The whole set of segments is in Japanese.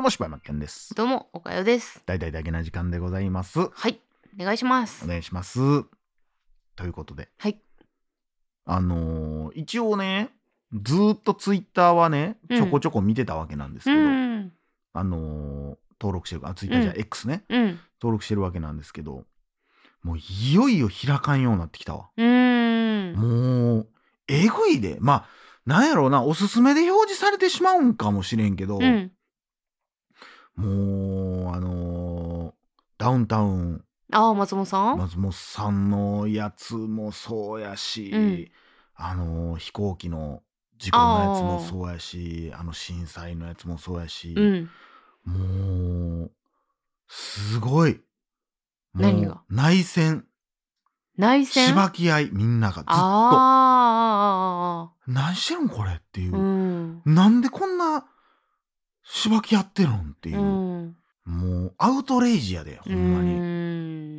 どうも柴山健です。どうも、おかよです。大々だけな時間でございます。おはい、お願いします。願いします。ということで、はい。あのー一応ね、ずーっとツイッターはね、うんちょこちょこ見てたわけなんですけうど、ん。あのー登録してる、あ、ツイッターじゃ、うん X ね、うん。登録してるわけなんですけど、もういよいよ開かんようになってきたわ。うん。もう、えぐいで。まあ、なんやろうな、おすすめで表示されてしまうんかもしれんけど、うん。もう、あのーダウンタウン、ああ、松本さん、松本さんのやつもそうやし、うんあのー飛行機の事故のやつもそうやし、あの震災のやつもそうやし、うん。もう、すごい。もう何が内戦、内戦？しばき合い、みんながずっと、あ何してるんこれっていうあ。う。ん。なんでこんなしばき合ってるんっていうう、ん。もうアウトレイジやでほんまに、う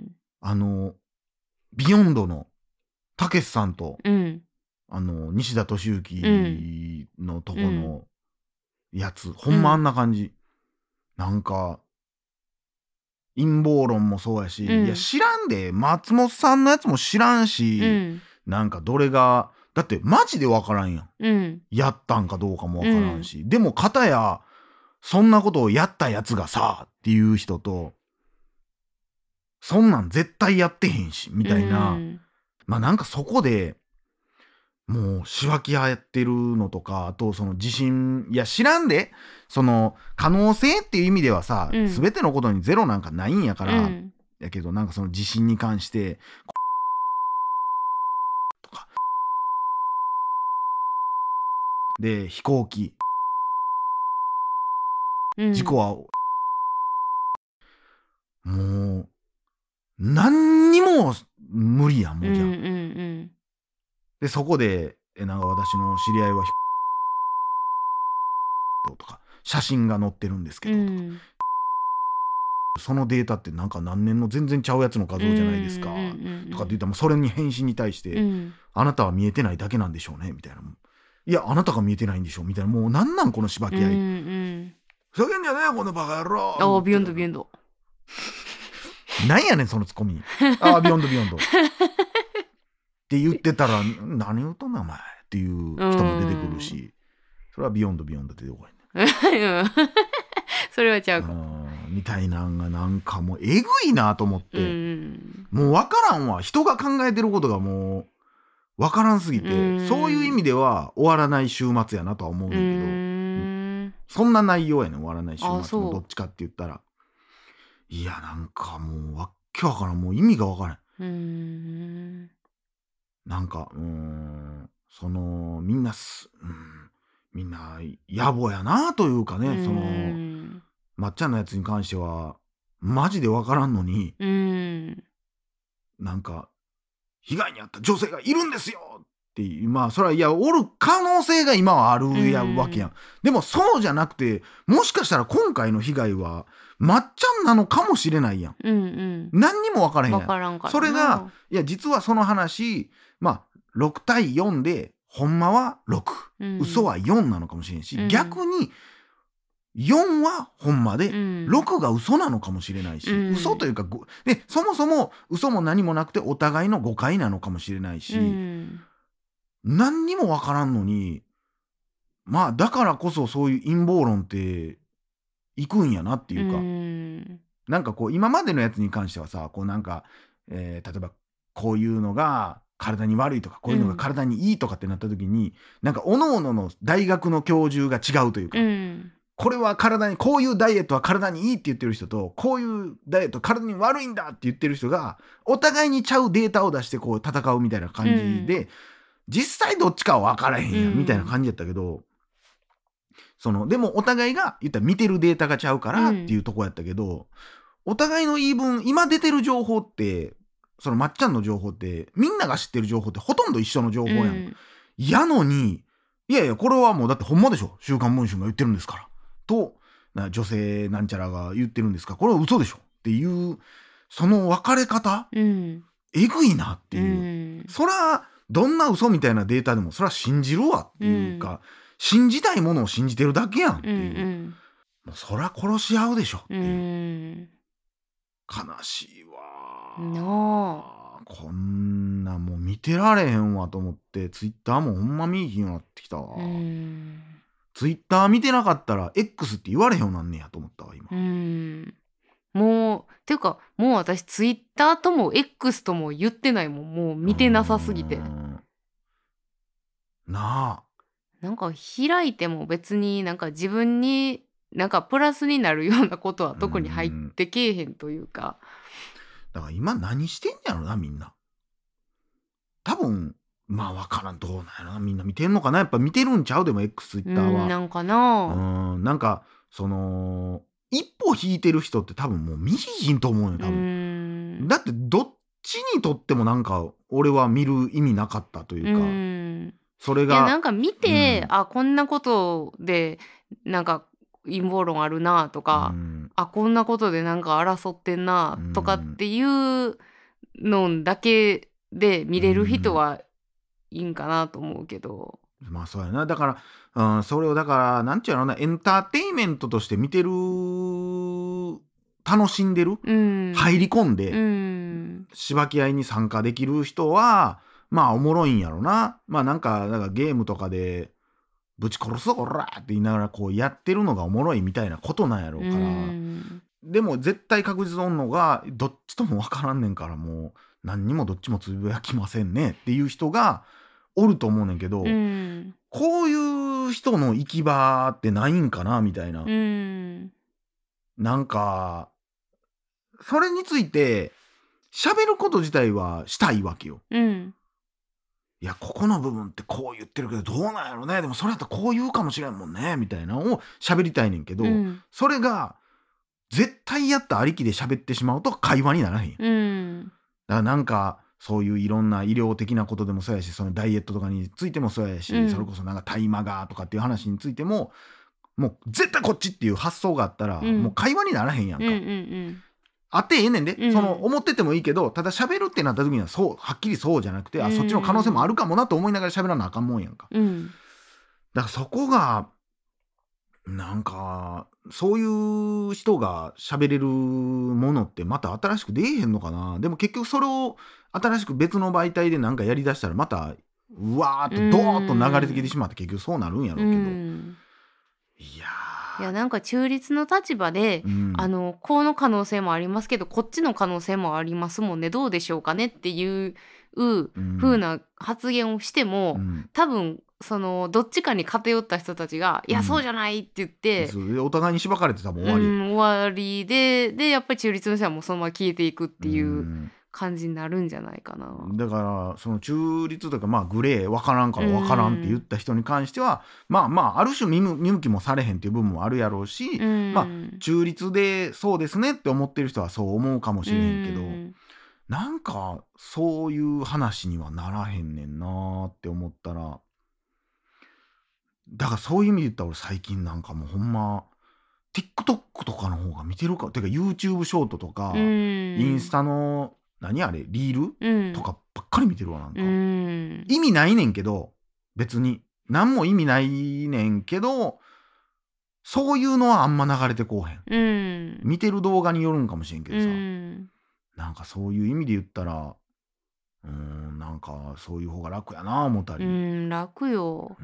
ん。あのビヨンドのたけしさんと、うん。あの西田敏行のとこのやつ、ほんまあんな感じ、なんか陰謀論もそうやし、うんいや知らんで松本さんのやつも知らんし、うん。なんかどれがだってマジでわからんやんうん。やったんかどうかもわからんし、でも片やそんなことをやったやつがさっていう人とそんなん絶対やってへんしみたいな、うん。まあなんかそこでもうしわき合ってるのとかあとその自信いや知らんでその可能性っていう意味ではさ、うん。全てのことにゼロなんかないんやから、うん。やけどなんかその自信に関してとか。で飛行機。うん事故は、もう何にも無理やんもうじゃん、うんうんでそこでえなんか私の知り合いはとか写真が載ってるんですけうど、ん。そのデータってなんか何年の全然ちゃうやつの画像じゃないですか、うんうんうんうんとかって言ったらもうそれに返信に対して、うん。あなたは見えてないだけなんでしょうねみたいな。いや、あなたが見えてないんでしょみたいな。もうなんなんこのしばき合い。うんうん。ふざけんじゃねえよこのバカ野郎ああ、 beyond beyond。なんやねんそのツッコミ。ああ、 beyond beyond。って言ってたら、何言うとんねんお前っていう人も出てくるし、それは beyond beyond ってどこやねうんそれはちゃうか。みたいなんがなんかもうえぐいなと思って。うん。もう分からんわ人が考えてることがもう分からんすぎて、うんそういう意味では終わらない週末やなとは思うんけど、ん。そんな内容やねん終わらない週あそう末のどっちかって言ったらいやなんかもうわっけわからんもう意味が分からんうん。なんかうーんそのみんなす、うん、みんな野暮やなというかね、そのうん。まっちゃんのやつに関してはマジで分からんのにうん。なんか、被害に遭った女性がいるんですよっていう、まあ、それは、いや、おる可能性が今はあるやうんわけやん。でも、そうじゃなくて、もしかしたら今回の被害は、まっちゃんなのかもしれないやん。うん。何にも分からへんやわん。からんからな。それが、いや、実はその話、まあ、6対4で、ほんまは6。うん、嘘は4なのかもしれんし、うん逆に、4はほんまで、うん、6が嘘なのかもしれないし、うん嘘というかごでそもそも嘘も何もなくてお互いの誤解なのかもしれないし、うん。何にもわからんのにまあだからこそそういう陰謀論っていくんやなっていうか、ん。なんかこう今までのやつに関してはさこうなんか、えー例えばこういうのが体に悪いとかこういうのが体にいいとかってなった時に、なんか各々の大学の教授が違うというか、うん。これは体にこういうダイエットは体にいいって言ってる人とこういうダイエット体に悪いんだって言ってる人がお互いにちゃうデータを出してこう戦うみたいな感じで、実際どっちかは分からへんやんうん。みたいな感じやったけど、そのでもお互いが言ったら見てるデータがちゃうからっていうとこやったけど、お互いの言い分今出てる情報ってそのまっちゃんの情報ってみんなが知ってる情報ってほとんど一緒の情報やん。うん。やのにいやいやこれはもうだってほんまでしょ「週刊文春」が言ってるんですから。とな女性なんちゃらが言ってるんですか。らこれは嘘でしょ。っていうその分かれ方うん。えぐいなってう。いう、ん。そらどんな嘘みたいなデータでもそら信じるわっていうか、信じたいものを信じてるだけやんってう。ん。ういう、ん。もうそら殺し合うでしょってういう、ん悲しいわなこんなもう見てられへんわと思ってツイッターもほんま見えひんようになってきたわ、うん。ツイッター見てなかったら X って言われへんようになんねやと思ったわ今、うん。もうていうかもう私ツイッターとも X とも言ってないもん。もう見てなさすぎて。うんなあ。なんか開いても別になんか自分になんかプラスになるようなことは特に入ってけえへんというか。だから今何してんやろなみんな。多分まあわからんどうなんやろなみんな見てんのかな。やっぱ見てるんちゃう？でも X ツイうッターはんなんかうな、んなんかその一歩引いてる人って多分もう見ひひんと思うよ多う分、ん。だってどっちにとってもなんか俺は見る意味なかったというか、うんそれいやながんか見て、うん。あこんなことでなんか陰謀論あるなとか、うん。あこんなことでなんか争ってんなとかっていうのだけで見れる人はいいんかなと思うけど。まあそうやな。だから、うん、それをだからなんちゅうのなエンターテインメントとして見てる楽しんでる、うん、入り込んで、うん。しばき合いに参加できる人はまあおもろいんやろな。まあなんかだからゲームとかでぶち殺すぞこらって言いながらこうやってるのがおもろいみたいなことなんやろうから、うん。でも絶対確実おんのがどっちとも分からんねんからもう何にもどっちもつぶやきませんねっていう人がおると思うねんけど、うん。こういう人の行き場ってないんかなみたいな、うん。なんかそれについて喋ること自体はしたいわけよ。うんいやここの部分ってこう言ってるけどどうなんやろね？でもそれやったらこう言うかもしれんもんね。みたいなのを喋りたいねんけど、うん。それが絶対やったありきで喋ってしまうと会話にならへん。うん。だからなんかそういういろんな医療的なことでもそうやしそのダイエットとかについてもそうやし、うん。それこそなんか大麻がとかっていう話についてももう絶対こっちっていう発想があったら、うん。もう会話にならへんやんか。うんうんあってええねんで、うん。その思っててもいいけどただ喋るってなった時にはそうはっきりそうじゃなくて、あうん。そっちの可能性もあるかもなと思いながら喋らなあかんもんやんか。うん。だからそこがなんかそういう人が喋れるものってまた新しく出えへんのかな。でも結局それを新しく別の媒体でなんかやりだしたらまたうわーってドーッと流れてきてしまって結局そうなるんやろううけど、ん。いやいやなんか中立の立場でー、うん。あのこの可能性もありますけどこっちの可能性もありますもんね。どうでしょうかねっていううん。風な発言をしても、うん。多分そのどっちかに偏った人たちが「いやうん。そうじゃない」って言って、お互いにしばかれて多分うん終わり、終わりででやっぱり中立の人はもうそのまま消えていくっていう。うん感じになるんじゃないかな。だからその中立というかまあグレー分からんから分からんって言った人に関しては、まあまあある種見向きもされへんっていう部分もあるやろうし、うん。まあ中立でそうですねって思ってる人はそう思うかもしれへんけど、うん。なんかそういう話にはならへんねんなーって思ったらだからそういう意味で言ったら俺最近なんかもうほんま TikTok とかの方が見てるかてか YouTube ショートとか、うん。インスタの何あれ？リール？うん。とかばっかり見てるわなんか、うん。意味ないねんけど別に。何も意味ないねんけどそういうのはあんま流れてこうへん。うん。見てる動画によるんかもしれんけどさ、うん。なんかそういう意味で言ったらうーんなんかそういう方が楽やな思ったり、ううんん楽よ。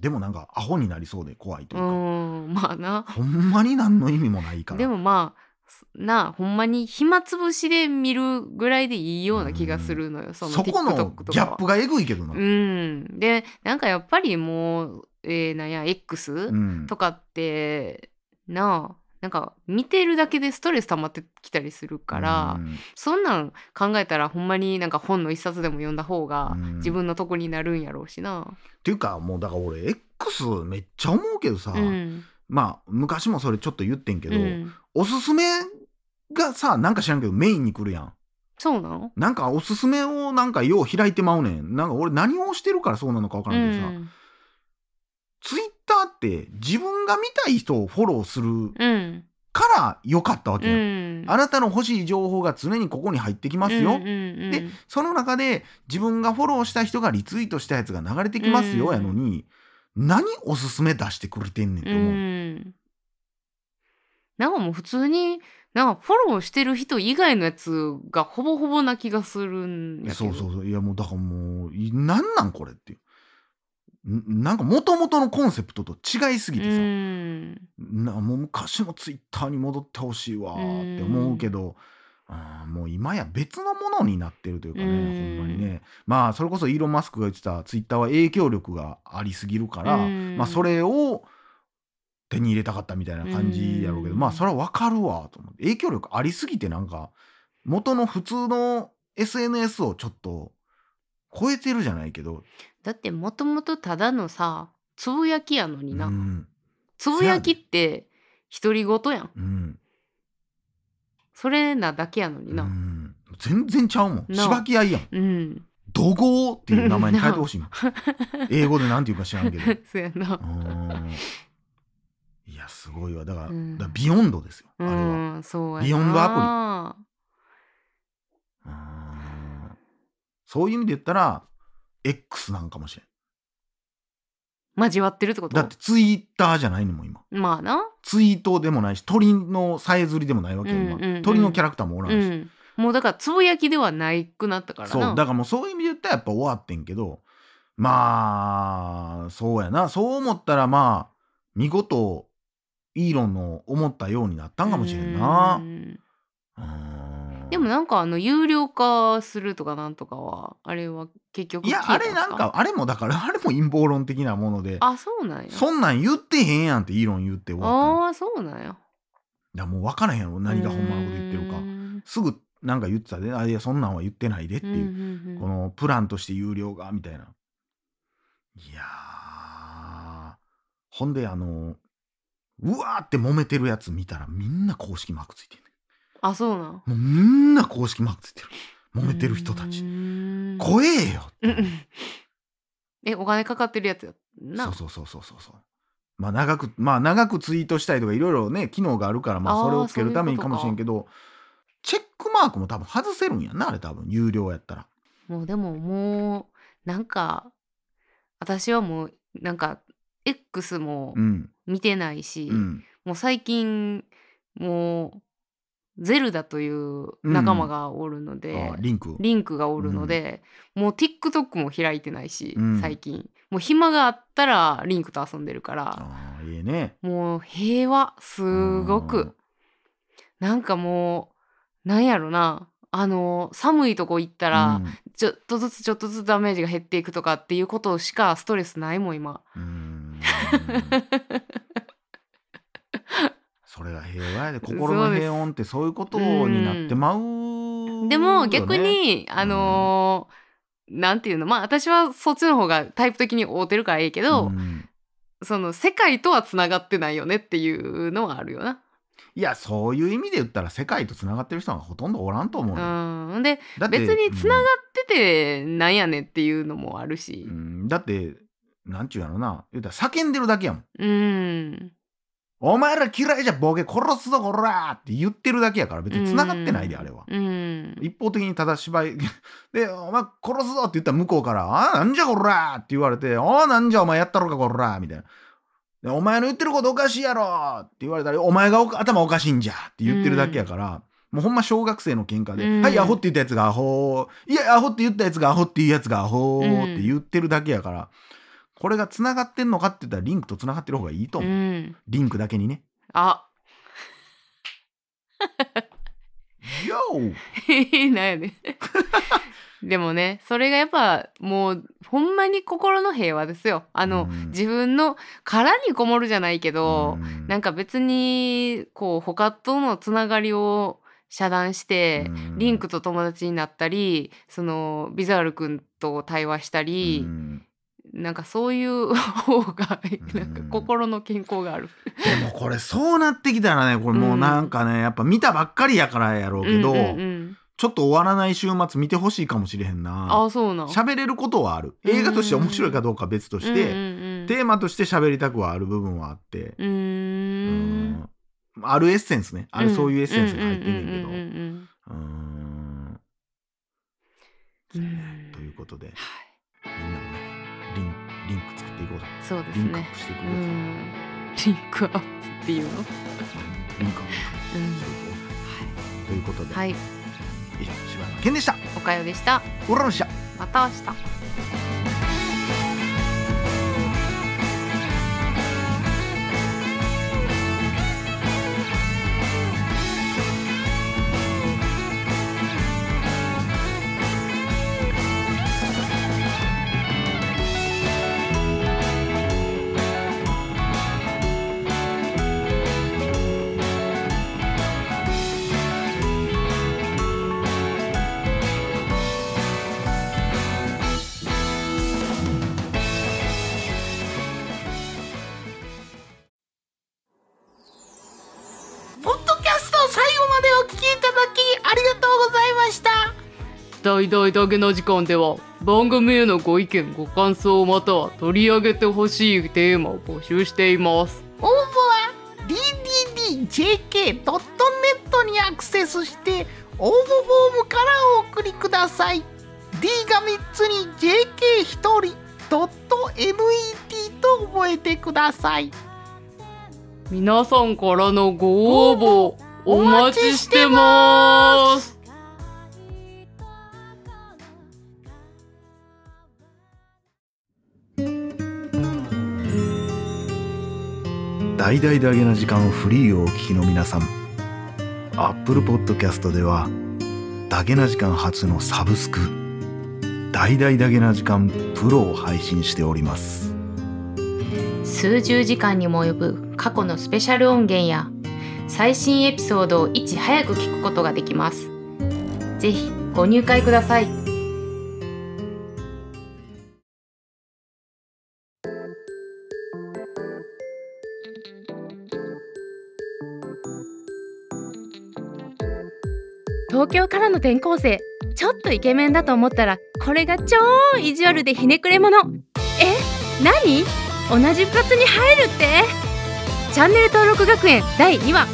でもなんかアホになりそうで怖いといううか、ん。まあな。ほんまに何の意味もないから。でもまあなあほんまに暇つぶしで見るぐらいでいいような気がするのよ、そのそこの TikTok とかは。ギャップがえぐいけどな、うん、でなんかやっぱりもう、えーなんや X うん。とかって、なあなんか見てるだけでストレス溜まってきたりするから、うん。そんなん考えたらほんまになんか本の一冊でも読んだ方がうん。自分のとこになるんやろうしな。っていうかもうだから俺 X めっちゃ思うけどさ、うん。まあ昔もそれちょっと言ってんけど、うん、おすすめがさなんか知らんけどメインに来るやん。そうなのなんかおすすめをなんかよう開いてまうねん。なんか俺何をしてるからそうなのか分からんけどさ、うん。ツイッターって自分が見たい人をフォローするうん。から良かったわけうよ、ん。あなたの欲しい情報が常にここに入ってきますよ、うんうんうんでその中で自分がフォローした人がリツイートしたやつが流れてきますよ、うんやのに何おすすめ出してくれてんねんってう。思う、んなんかもう普通になんかフォローしてる人以外のやつがほぼほぼな気がするんやけど。そうそうそう。いやもうだからもういなんなんこれって。いうんなんかもともとのコンセプトと違いすぎてさ、うん。なもう昔のツイッターに戻ってほしいわーって思うけど、あーもう今や別のものになってるというかね、うん。ほんまにね。まあそれこそイーロン・マスクが言ってたツイッターは影響力がありすぎるから、うん。まあそれを手に入れたかったみたいな感じやろうけど、うん。まあそれはわかるわと思って。影響力ありすぎてなんか元の普通の SNS をちょっと超えてるじゃないけど、だってもともとただのさつぶやきやのにな、うん。つぶやきって独り言やん。うん。それなだけやのにな。うん。全然ちゃうもん。な。しばき合いやん。うん。怒号っていう名前に変えてほしいもん。英語でなんて言うか知らんけど。そうやないやすごいわ。だから,、うん。だから beyond ですよあうれは。んそうビヨンドアうー。んそういう意味で言ったら X なんかもしれ交わってるってこと？んだってツイッターじゃないのも今。まあな。ツイートでもないし鳥のさえずりでもないわけよ今、うんうんうん。鳥のキャラクターもおらんし、うん。もうだからつぶやきではないくなったからな。そうだからもうそういう意味で言ったらやっぱ終わってんけどまあそうやな。そう思ったらまあ見事イーロンの思ったようになったんかもしれんな。うん。うん。でもなんかあの有料化するとかなんとかはあれは結局いやあれなんかあれもだからあれも陰謀論的なものであそうなんや。そんなん言ってへんやんってイーロン言って終わったの。ああそうなんや。いやもう分からへんやろ何がほんまのこと言ってるか。うん。すぐなんか言ってたであいやそんなんは言ってないでっていう、このプランとして有料がみたいな。いやー。ほんであのうわーって揉めてるやつ見たらみんな公式マークついてるあそうなん？もうみんな公式マークついてる。揉めてる人たうち怖えよえお金かかってるやつやな。そうそうそうそうそうそう。まあ長くまあ長くツイートしたりとかいろいろね機能があるからまあそれをつけるためにかもしれんけどチェックマークも多分外せるんやんなあれ多分。有料やったら。もうでももうなんか私はもうなんか X もうん。見てないし、うん。もう最近もうゼルダという仲間がおるので、あリンク。リンクがおるので、もう TikTok も開いてないし、うん。最近。もう暇があったらリンクと遊んでるからいいね。もう平和すごうん。くなんかもうなんやろな。あの寒いとこ行ったら、うん。ちょっとずつちょっとずつダメージが減っていくとかっていうことしかストレスないもん今。うーんそれが平和やで。心の平穏ってそういうことになってまうよね、でも逆にあのーなんていうの？まあ私はそっちの方がタイプ的に合うてるからいいけど、うん。その世界とはつながってないよねっていうのはあるよな。いやそういう意味で言ったら世界とつながってる人がほとんどおらんと思うね、うん、で別につながっててなんやねんっていうのもあるし。う。ん。だってなんちゅうやろな言うたら叫んでるだけやもんうん。お前ら嫌いじゃボケ殺すぞこらーって言ってるだけやから別に繋がってないであれは。うん。一方的にただ芝居 で「お前殺すぞ」って言ったら向こうから「ああなんじゃこら!」って言われて「ああなんじゃお前やったろかこら!」みたいな。でお前の言ってることおかしいやろって言われたら「お前がお頭おかしいんじゃ」って言ってるだけやから、もうほんま小学生の喧嘩で「うんはいアホって言ったやつがアホいやアホって言ったやつがアホっていうやつがアホ」って言ってるだけやから、これが繋がってんのかって言ったらリンクと繋がってる方がいいとう思う、ん。リンクだけにね。あ、よ なんやねん。でもね、それがやっぱもうほんまに心の平和ですよ。あの、うん自分の殻にこもるじゃないけど、うんなんか別にこう他とのつながりを遮断して、うんリンクと友達になったりそのビザール君と対話したりう、んなんかそういう方がうん。なんか心の健康がある。でもこれそうなってきたらねこれもうなんかね、やっぱ見たばっかりやからやろうけど、うんうんうん。ちょっと終わらない週末見てほしいかもしれへんな。あそうなん。喋れることはある。映画として面白いかどうかは別として、うんうんうん。テーマとして喋りたくはある部分はあって、うーん。うん。あるエッセンスね。あるそういうエッセンスが入ってんねんけど。うんうんうんうんうんうん。うん。ということで。はい。みんなもねリンク作っていこうぜ。そうですリンクアッねプしていこうぜ、うん。リンクアップっていうの？リンクアッう。ん。プということで、はい。以上柴山健でした。おかよでした。うらのしゃまた明日ありがとうございました。大々だけの時間では番組へのご意見ご感想または取り上げてほしいテーマを募集しています。応募は dddjk.net にアクセスして応募フォームからお送りください。D が3つに JK1 人 .net と覚えてください。皆さんからのご応募お待ちしてます大々だげな時間フリーをお聞きの皆さん Apple Podcast ではダゲな時間初のサブスク大々だげな時間プロを配信しております数十時間にも及ぶ過去のスペシャル音源や最新エピソードをいち早く聞くことができます。ぜひご入会ください。東京からの転校生ちょっとイケメンだと思ったらこれが超意地悪でひねくれ者。え何？同じ部活に入るって？チャンネル登録学園第2話。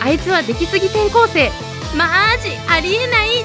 あいつは出来すぎ転校生。マジありえない。